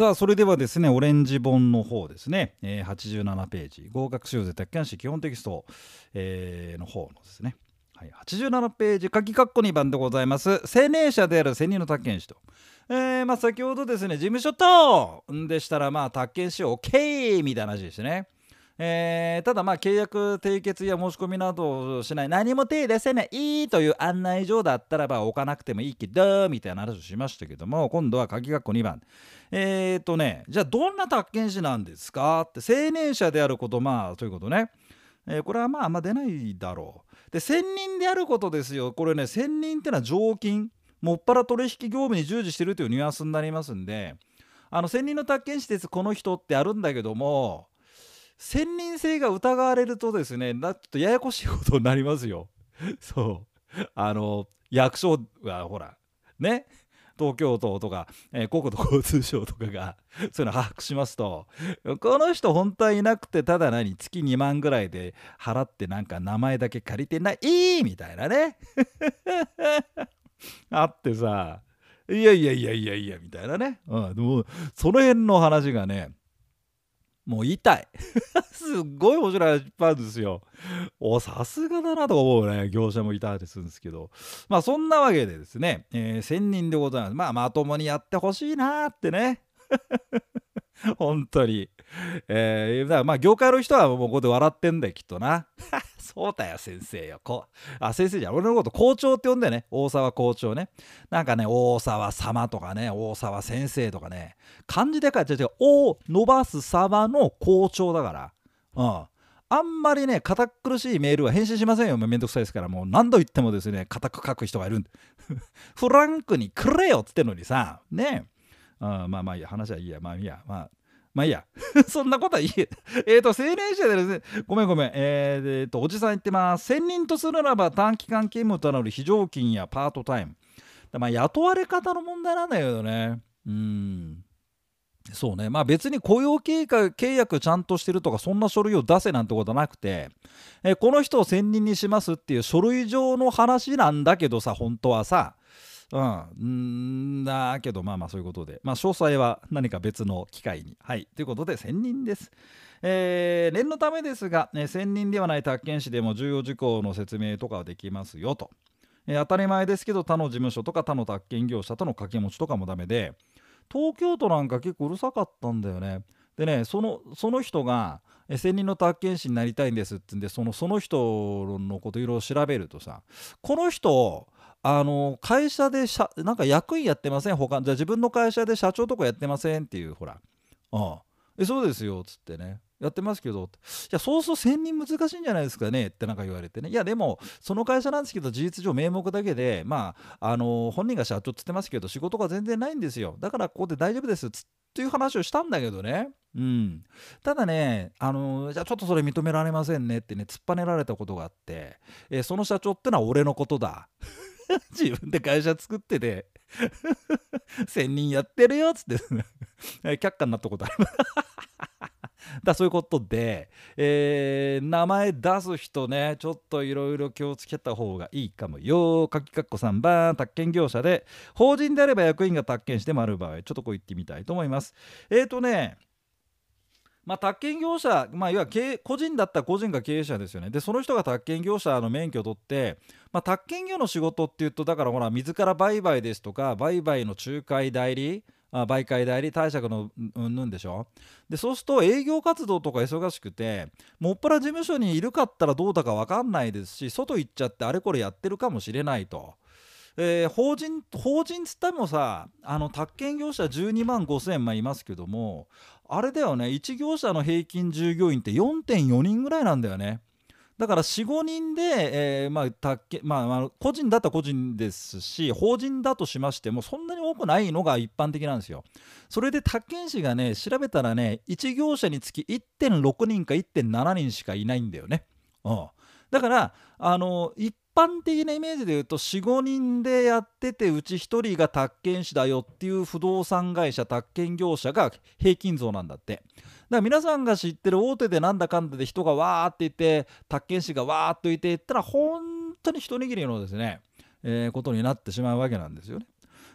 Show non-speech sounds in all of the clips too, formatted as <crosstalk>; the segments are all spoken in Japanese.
さあそれではですねオレンジ本の方ですね、えー、87ページ。合格しようぜ宅建士基本テキスト、えー、の方のですね、はい、87ページ書きかっこ2番でございます。青年者である千人の宅建士と、えー、まあ先ほどですね事務所とでしたらまあ宅建士 OK みたいな話ですね。えー、ただまあ契約締結や申し込みなどをしない。何も手出せないという案内状だったらば置かなくてもいいけどみたいな話をしましたけども今度は鍵括弧2番。えっ、とねじゃあどんな宅建士なんですかって青年者であることまあということね、えー、これはまああんま出ないだろう。で専任であることですよ。これね専任ってのは常勤。もっぱら取引業務に従事してるというニュアンスになりますんで。あの専任の宅建士です。この人ってあるんだけども専任性が疑われるとですねちょっとややこしいことになりますよ。<laughs> そう。あの役所はほらね。東京都とか、えー、国土交通省とかが <laughs> そういうの把握しますとこの人本当はいなくてただ何月2万ぐらいで払ってなんか名前だけ借りてないみたいなね。<laughs> あってさいやいやいやいやいやみたいなね、うん、でもその辺の話がねもう痛い <laughs> すっごい面白い話いっぱいあるんですよ。おさすがだなと思うね業者もいたりするんですけどまあそんなわけでですね、えー、1000人でございますまあまともにやってほしいなってね <laughs> 本当に。えー、だからまあ業界の人はもうここで笑ってんだよきっとな。そうだよ先生よ。こあ先生じゃ俺のこと校長って呼んでね大沢校長ね。なんかね大沢様とかね大沢先生とかね漢字で書いて違う「伸ばす様」の校長だから。うん。あんまりね、堅苦しいメールは返信しませんよ。めんどくさいですから、もう何度言ってもですね、固く書く人がいるんで <laughs> フランクにくれよっつってんのにさ、ねあまあまあいいや、話はいいや、まあいいや、まあ、まあいいや。<laughs> そんなことはいい。えっと、青年者でですね、ごめんごめん。えー、えー、と、おじさん言ってます。専任とするならば短期間勤務となる非常勤やパートタイム。まあ、雇われ方の問題なんだけどね。うん。そうね。まあ別に雇用契約ちゃんとしてるとか、そんな書類を出せなんてことはなくて、えー、この人を専任にしますっていう書類上の話なんだけどさ、本当はさ、うん、だけどまあまあそういうことで、まあ、詳細は何か別の機会に。はい、ということで専任です。えー、念のためですが、ね、専任ではない宅建士でも重要事項の説明とかはできますよと。えー、当たり前ですけど他の事務所とか他の宅建業者との掛け持ちとかもダメで東京都なんか結構うるさかったんだよね。でねそのその人がえ専任の宅建士になりたいんですってんでそのその人のこといろいろ調べるとさこの人あの会社でしゃなんか役員やってません？他じゃ自分の会社で社長とかやってませんっていうほら。うんえそうですよ。っつってね。やってますけど。いやそうそう1000人難しいんじゃないですかねってなんか言われてね。いやでもその会社なんですけど事実上名目だけでまああの本人が社長って言ってますけど仕事が全然ないんですよ。だからここで大丈夫です。っつっていう話をしたんだけどね。うん、ただね、あのじゃあちょっとそれ認められませんねってね突っぱねられたことがあって、えー、その社長ってのは俺のことだ。<laughs> 自分で会社作ってて <laughs> 1000人やってるよっつって。<laughs> 却下になったことありますだそういうことで、えー、名前出す人ねちょっといろいろ気をつけた方がいいかも。よかきかっこ3番宅建業者で法人であれば役員が宅建してもある場合ちょっとこう言ってみたいと思います。えっ、ー、とねまあ、宅建業者、まあ、いわゆる個人だったら個人が経営者ですよね。で、その人が宅建業者の免許を取って、まあ、宅建業の仕事っていうと、だからほら、水から売買ですとか、売買の仲介代理、あ媒介代理貸借のうんぬんでしょでそうすると営業活動とか忙しくてもっぱら事務所にいるかったらどうだか分かんないですし外行っちゃってあれこれやってるかもしれないと。えー、法人法人つってもさあの宅建業者12万5000円いますけどもあれだよね。1業者の平均従業員って4.4人ぐらいなんだよね。だから45人で、えーまあたけまあ、まあ、個人だったら個人ですし法人だとしましてもそんなに多くないのが一般的なんですよ。それで宅建士がね調べたらね1業者につき1.6人か1.7人しかいないんだよね、うん、だからあの一般的なイメージで言うと45人でやっててうち1人が宅建士だよっていう不動産会社宅建業者が平均像なんだってだから皆さんが知ってる大手でなんだかんだで人がわーっていて宅建士がわーっといてったら本当に一握りのですね、えー、ことになってしまうわけなんですよね。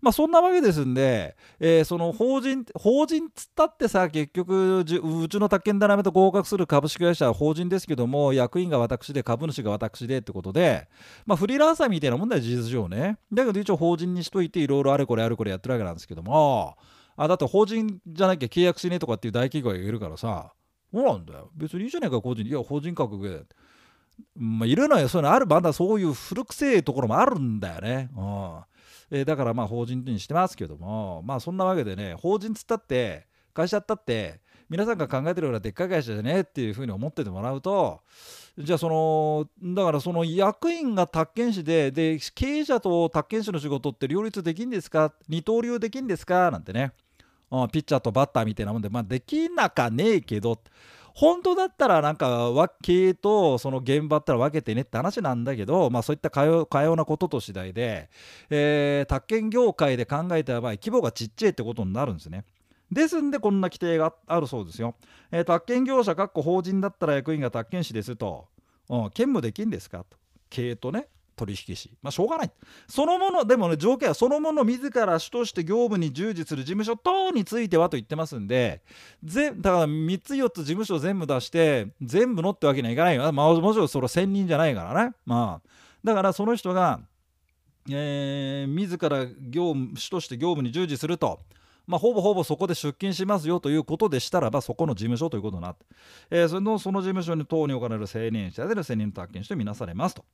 まあそんなわけですんで、えー、その法人法人つったってさ結局うちの宅建ダラメと合格する株式会社は法人ですけども役員が私で株主が私でってことでまあフリーランサーみたいなもんだよ事実上ね。だけど一応法人にしといていろいろあれこれあれこれやってるわけなんですけども。あだって法人じゃなきゃ契約しねえとかっていう大企業がいるからさ。そうなんだよ。別にいいじゃねえか個人。いや法人格で。まあ、いるのよ。そういうのあるまだそういう古くせえところもあるんだよね。うん。えー、だからまあ法人にしてますけどもまあそんなわけでね法人つったって会社ったって皆さんが考えてるようなでっかい会社じゃねえっていうふうに思っててもらうとじゃあそのだからその役員が宅建士でで経営者と宅建士の仕事って両立できんですか？二刀流できんですか？なんてね、うん、ピッチャーとバッターみたいなもんでまあできなかねえけど本当だったらなんか経営とその現場ったら分けてねって話なんだけど、まあ、そういったかよかようなことと次第で、えー、宅建業界で考えた場合規模がちっちゃいってことになるんですね。ですんでこんな規定があるそうですよ。えー、宅建業者、かっこ法人だったら役員が宅建士ですと、うん、兼務できんですかと。経営とね、取引士。まあ、しょうがない。そのもの、でもね、条件はそのもの自ら主として業務に従事する事務所等についてはと言ってますんで、ぜだから3つ4つ事務所全部出して、全部のってわけにはいかないよ。まあ、もちろんそれ専任じゃないからね。まあ、だからその人が、えー、自ら業務主として業務に従事すると。まあ、ほぼほぼそこで出勤しますよということでしたらば、そこの事務所ということになって、えー、そのその事務所に等に置かれる青年者での青年の宅建士とみなされますと。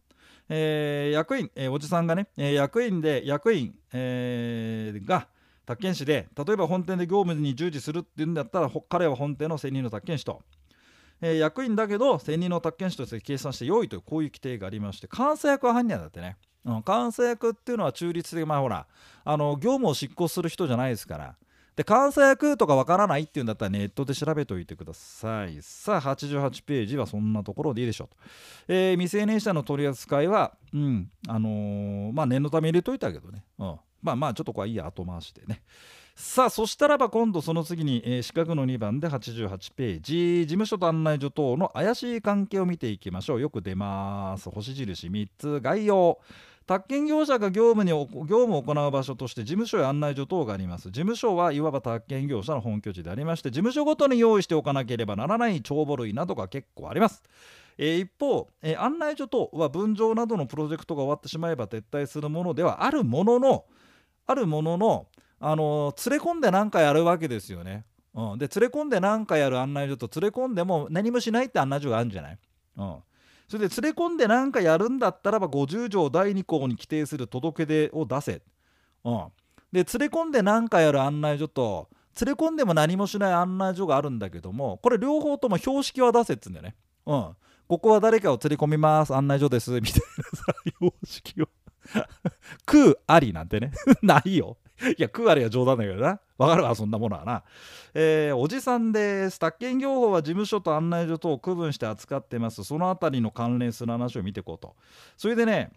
えー、役員、えー、おじさんがね、えー、役員で役員、えー、が宅建士で例えば本店で業務に従事するっていうんだったら彼は本店の専任の宅建士と、えー、役員だけど専任の宅建士として計算して良いというこういう規定がありまして監査役は犯人だってね、うん、監査役っていうのは中立的まあほらあの業務を執行する人じゃないですからで監査役とかわからないっていうんだったらネットで調べておいてください。さあ88ページはそんなところでいいでしょうと、えー、未成年者の取り扱いはうんあのー、まあ念のため入れといたけどね、うん、まあまあちょっとこれいいや後回しでね。さあそしたらば今度その次に、えー、四角の2番で88ページ。事務所と案内所等の怪しい関係を見ていきましょう。よく出ます。星印3つ。概要。宅建業者が業務に業務を行う場所として事務所や案内所等があります。事務所はいわば宅建業者の本拠地でありまして事務所ごとに用意しておかなければならない帳簿類などが結構あります。えー、一方、えー、案内所等は分譲などのプロジェクトが終わってしまえば撤退するものではあるもののあるものの、あの、連れ込んで何かやるわけですよね。うん、で連れ込んで何かやる案内所と連れ込んでも何もしないって案内所があるんじゃない、うん、それで連れ込んで何かやるんだったらば50条第2項に規定する届け出を出せ。うん、で連れ込んで何かやる案内所と連れ込んでも何もしない案内所があるんだけどもこれ両方とも標識は出せっつうんだよね。うん、ここは誰かを連れ込みます案内所ですみたいなさ標識を。<laughs> 空ありなんてね。<laughs> ないよ。<laughs> いや、9割は冗談だけどな。わかるわ、そんなものはな。えー、おじさんです。宅建業法は事務所と案内所とを区分して扱ってます。そのあたりの関連する話を見ていこうと。それでね、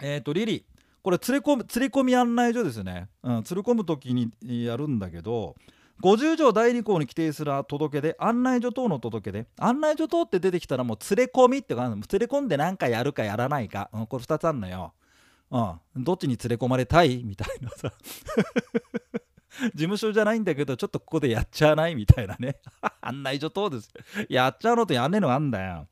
えっ、ー、と、リリー。これ連れ込み、連れ込み案内所ですね。うん、連れ込む時にやるんだけど、50条第2項に規定する届け出、案内所等の届け出、案内所等って出てきたらもう連れ込みってか、連れ込んで何かやるかやらないか、うん、これ2つあるのよ。うん、どっちに連れ込まれたい？みたいなさ。<laughs> 事務所じゃないんだけどちょっとここでやっちゃわない？みたいなね。<laughs> 案内所等です。やっちゃうのとやんねえのあんだよ。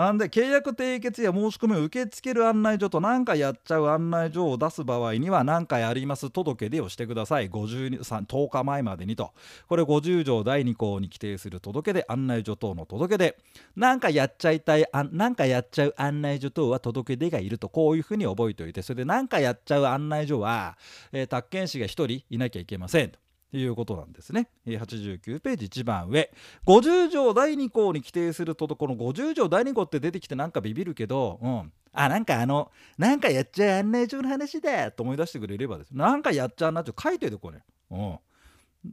なんで契約締結や申し込みを受け付ける案内所と何かやっちゃう案内所を出す場合には何かやります届け出をしてください。10日前までにと。これ50条第2項に規定する届け出案内所等の届け出。何かやっちゃいたい何かやっちゃう案内所等は届け出がいるとこういうふうに覚えておいて。それで何かやっちゃう案内所は、えー、宅建士が1人いなきゃいけません。いうことなんですね。89ページ一番上。50条第2項に規定すると、この50条第2項って出てきてなんかビビるけど、うん。あ、なんかあの、なんかやっちゃう案内状の話だと思い出してくれればです。なんかやっちゃう案内状書いてるこれ。うん。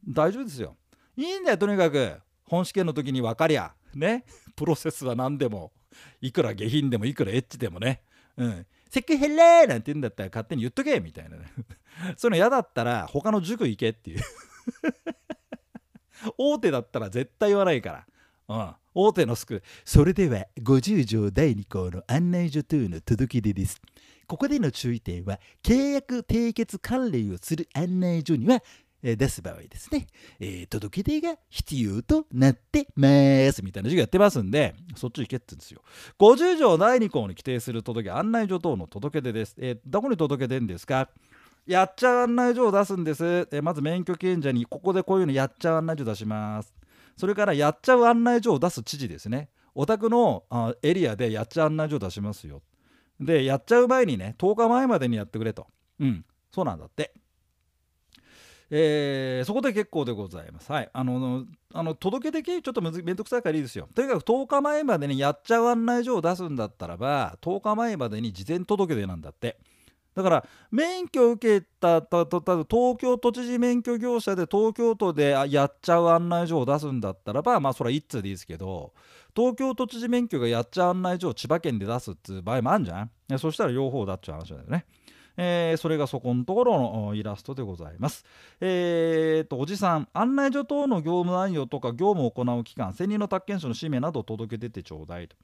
大丈夫ですよ。いいんだよ、とにかく。本試験の時に分かりゃ。ね。プロセスは何でも。いくら下品でもいくらエッチでもね。うん。セクヘレーなんて言うんだったら勝手に言っとけみたいなね。<laughs> そういうの嫌だったら他の塾行けっていう <laughs> 大手だったら絶対言わないから。うん。大手のスクールそれでは50条第2項の案内所等の届け出です。ここでの注意点は契約締結関連をする案内所には出す場合ですね、えー、届け出が必要となってますみたいな授業やってますんでそっち行けって言うんですよ。50条第2項に規定する届け案内所等の届け出です、えー、どこに届け出んですか？やっちゃう案内所を出すんです、えー、まず免許権者にここでこういうのやっちゃう案内所出します。それからやっちゃう案内所を出す知事ですね。お宅のあエリアでやっちゃう案内所を出しますよ。でやっちゃう前にね10日前までにやってくれと。うん。そうなんだって。えー、そこで結構でございます。はい。あの、あの届け出系ちょっとめんどくさいからいいですよ。とにかく10日前までにやっちゃう案内所を出すんだったらば、10日前までに事前届け出なんだって。だから免許を受けた東京都知事免許業者で東京都でやっちゃう案内所を出すんだったらばまあそれは1通でいいですけど東京都知事免許がやっちゃう案内所を千葉県で出すっていう場合もあるじゃんそしたら両方だっちゅう話だよね。えー、それがそこのところのイラストでございます。えーと、おじさん、案内所等の業務内容とか業務を行う期間、専任の宅建所の氏名などを届け出てちょうだいと。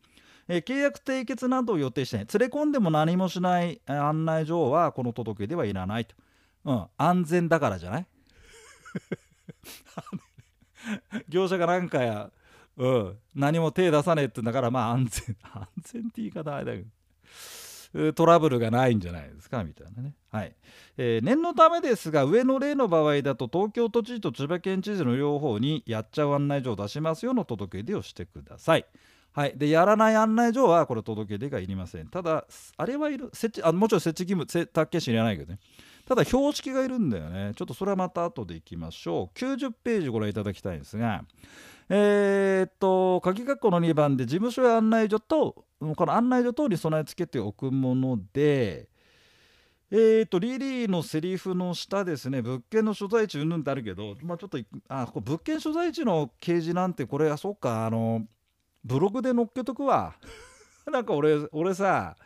えー、契約締結などを予定して、連れ込んでも何もしない案内所はこの届け出はいらないと。うん、安全だからじゃない？<laughs> 業者がなんかや、うん、何も手出さねえってんだからまあ安全安全って言い方あれだけどトラブルがないんじゃないですか？みたいなね。はい、えー、念のためですが上の例の場合だと東京都知事と千葉県知事の両方にやっちゃう案内状を出しますよの届け出をしてください。はい、でやらない案内状はこれ届け出がいりません。ただあれはいる設置あもちろん設置義務宅建士いらないけどね。ただ標識がいるんだよね。ちょっとそれはまた後でいきましょう。90ページご覧いただきたいんですが、えー、っと鍵括弧の2番で事務所や案内所とこの案内所等に備え付けておくものでえーと、リリーのセリフの下ですね、物件の所在地うんぬんってあるけど、まあ、ちょっと、あ、こ物件所在地の掲示なんて、これ、あ、そっか、あの、ブログで載っけとくわ。<laughs> なんか俺、俺さ、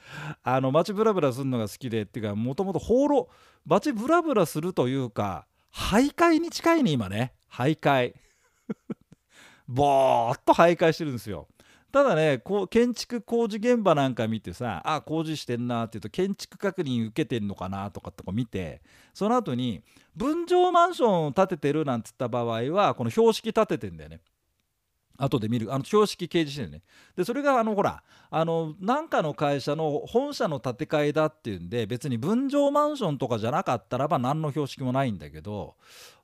あの、街ブラブラするのが好きで、っていうか、もともと放浪、街ブラブラするというか、徘徊に近いね、今ね。徘徊。ぼーっと徘徊してるんですよ。ただねこう建築工事現場なんか見てさあ工事してんなって言うと建築確認受けてんのかなとかとか見てその後に分譲マンションを建ててるなんつった場合はこの標識立ててんだよね。後で見るあの標識掲示してね。でそれがあのほらあのなんかの会社の本社の建て替えだっていうんで別に分譲マンションとかじゃなかったらば何の標識もないんだけど、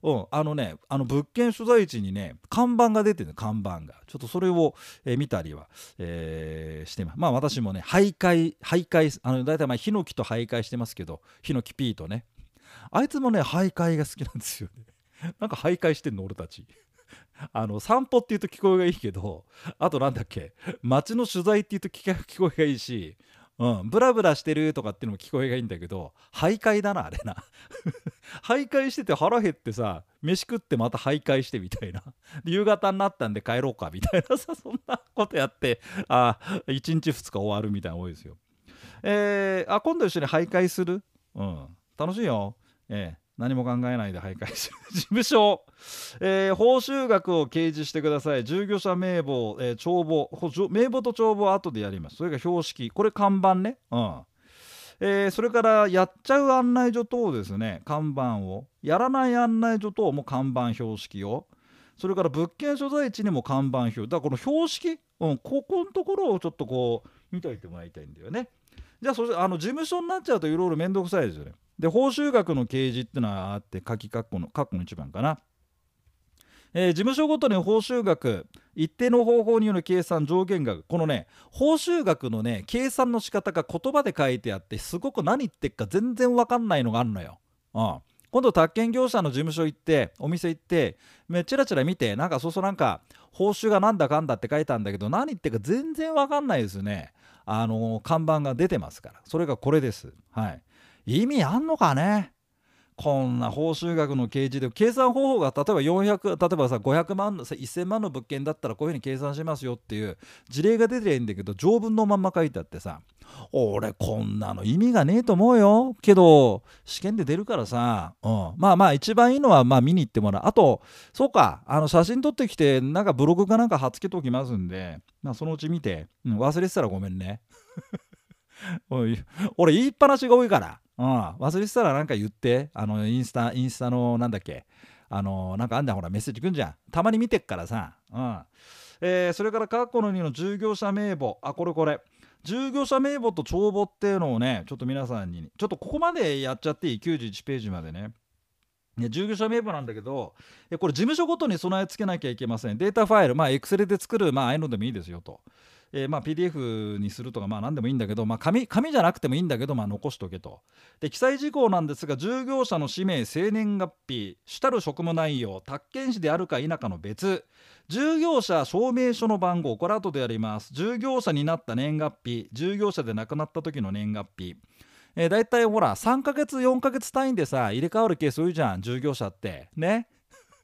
うん、あのねあの物件所在地にね看板が出てる看板が。ちょっとそれを、えー、見たりは、えー、してます。まあ私もね徘徊徘徊あの大体まあヒノキと徘徊してますけどヒノキピーとね。あいつもね徘徊が好きなんですよね。なんか徘徊してんの俺たち。<laughs> あの散歩って言うと聞こえがいいけどあとなんだっけ街の取材って言うと <laughs> 聞こえがいいし、うん、ブラブラしてるとかっていうのも聞こえがいいんだけど徘徊だなあれな。<laughs> 徘徊してて腹減ってさ飯食ってまた徘徊してみたいな。夕方になったんで帰ろうかみたいなさそんなことやってあ1日2日終わるみたいなの多いですよ。えー、あ今度一緒に徘徊する？うん。楽しいよ。ええ。何も考えないで徘徊する事務所、<laughs> えー、報酬額を掲示してください。従業者名簿、えー、帳簿名簿と帳簿は後でやります。それが標識。これ看板ね。うん。えー、それからやっちゃう案内所等ですね。看板を。やらない案内所等も看板標識を。それから物件所在地にも看板表だからこの標識、うん、ここのところをちょっとこう見といてもらいたいんだよね。じゃあそしてあの事務所になっちゃうといろいろ面倒くさいですよね。で報酬額の掲示っていうのはあって書き括弧の括弧の1番かな、えー、事務所ごとに報酬額一定の方法による計算上限額。このね報酬額のね計算の仕方が言葉で書いてあってすごく何言ってっか全然わかんないのがあるのよ。うん。今度宅建業者の事務所行ってお店行ってめチラチラ見てなんかそうそうなんか報酬がなんだかんだって書いたんだけど何言ってるか全然わかんないですね。あの看板が出てますから。それがこれです。はい。意味あんのかね？こんな報酬額の掲示で計算方法が例えば400例えばさ500万1000万の物件だったらこういうふうに計算しますよっていう事例が出てりゃいいんだけど条文のまんま書いてあってさ俺こんなの意味がねえと思うよ。けど試験で出るからさ、うん、まあまあ一番いいのはまあ見に行ってもらう。あとそうかあの写真撮ってきてなんかブログかなんか貼っつけておきますんで、まあ、そのうち見て、うん、忘れてたらごめんね。<laughs> 俺言いっぱなしが多いから、うん、忘れてたらなんか言って。あのインスタインスタのなんだっけ。あのなんかあんだほらメッセージくんじゃん。たまに見てっからさ、うん。えーそれから括弧の2の従業者名簿。あこれこれ。従業者名簿と帳簿っていうのをねちょっと皆さんにちょっとここまでやっちゃっていい？91ページまでね。ね従業者名簿なんだけどこれ事務所ごとに備え付けなきゃいけません。データファイル。まあ Excel で作るまあああいうのでもいいですよと、えーまあ PDF にするとかまあ何でもいいんだけどまあ紙紙じゃなくてもいいんだけどまあ残しとけと。で記載事項なんですが従業者の氏名生年月日主たる職務内容宅建士であるか否かの別。従業者証明書の番号これ後でやります。従業者になった年月日従業者で亡くなった時の年月日。えー、だいたいほら3ヶ月4ヶ月単位でさ入れ替わるケース多いじゃん従業者って。ね？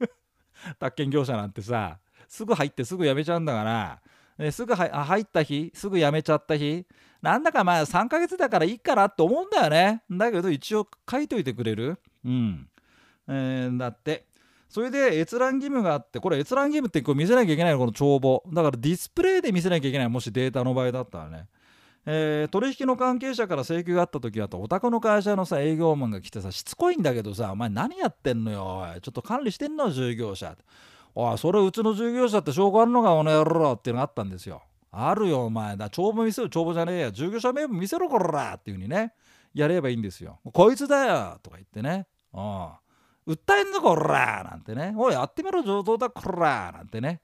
<laughs> 宅建業者なんてさすぐ入ってすぐ辞めちゃうんだから、すぐはあ入った日すぐ辞めちゃった日。なんだかまあ3ヶ月だからいいかなって思うんだよね。だけど一応書いといてくれる？うん、えーだって。それで閲覧義務があってこれ閲覧義務ってこう見せなきゃいけないの？この帳簿。だからディスプレイで見せなきゃいけない。もしデータの場合だったらね。えー取引の関係者から請求があった時はと。お宅の会社のさ営業マンが来てさしつこいんだけどさお前何やってんのよおい。ちょっと管理してんの従業者。おいそれうちの従業者って証拠あるのかこの野郎っていうのがあったんですよあるよお前だ。帳簿見せろ帳簿じゃねえや。従業者名簿見せろこらっていうふうにねやればいいんですよこいつだよとか言ってねうん訴えんぞこらなんてねおいやってみろ上等だこらなんてね。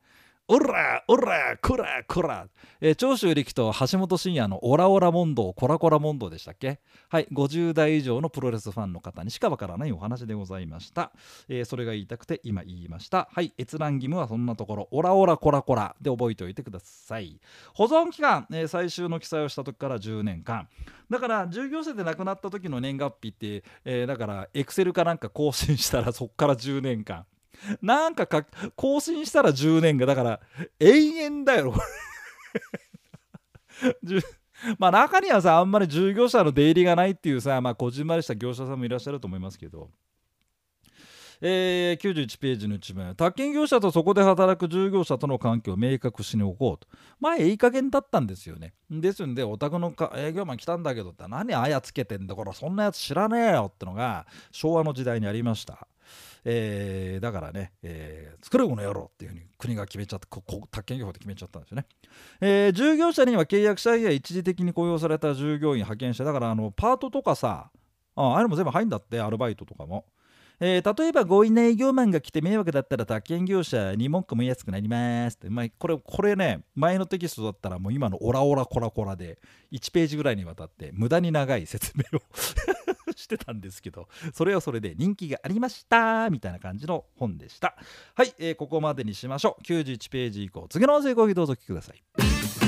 おらおらこらこら、えー長州力と橋本真也のオラオラ問答コラコラ問答でしたっけ？はい50代以上のプロレスファンの方にしかわからないお話でございました、えーそれが言いたくて今言いました。はい閲覧義務はそんなところオラオラコラコラで覚えておいてください。保存期間、えー最終の記載をした時から10年間。だから従業者で亡くなった時の年月日って、えだからエクセルかなんか更新したらそっから10年間。なんかか更新したら10年がだから永遠だよ <laughs> まあ中にはさあんまり従業者の出入りがないっていうさまあこじんまりした業者さんもいらっしゃると思いますけど。えー91ページの一番宅建業者とそこで働く従業者との関係を明確しにおこうと。前いい加減だったんですよね。ですんでお宅のか営業マン来たんだけどって何あやつけてんだこらそんなやつ知らねえよってのが昭和の時代にありました。えーだからね、えー作るこの野郎っていうふうに国が決めちゃってここ宅建業法で決めちゃったんですよね、えー従業者には契約者や一時的に雇用された従業員派遣者だからあのパートとかさあああいうのも全部入るんだってアルバイトとかも、えー例えば強引な営業マンが来て迷惑だったら宅建業者に文句も言いやすくなりますって、まあ、これこれね前のテキストだったらもう今のオラオラコラコラで1ページぐらいにわたって無駄に長い説明を <laughs> してたんですけどそれはそれで人気がありましたみたいな感じの本でした。はい、えーここまでにしましょう。91ページ以降。次の音声講義どうぞお聞きください。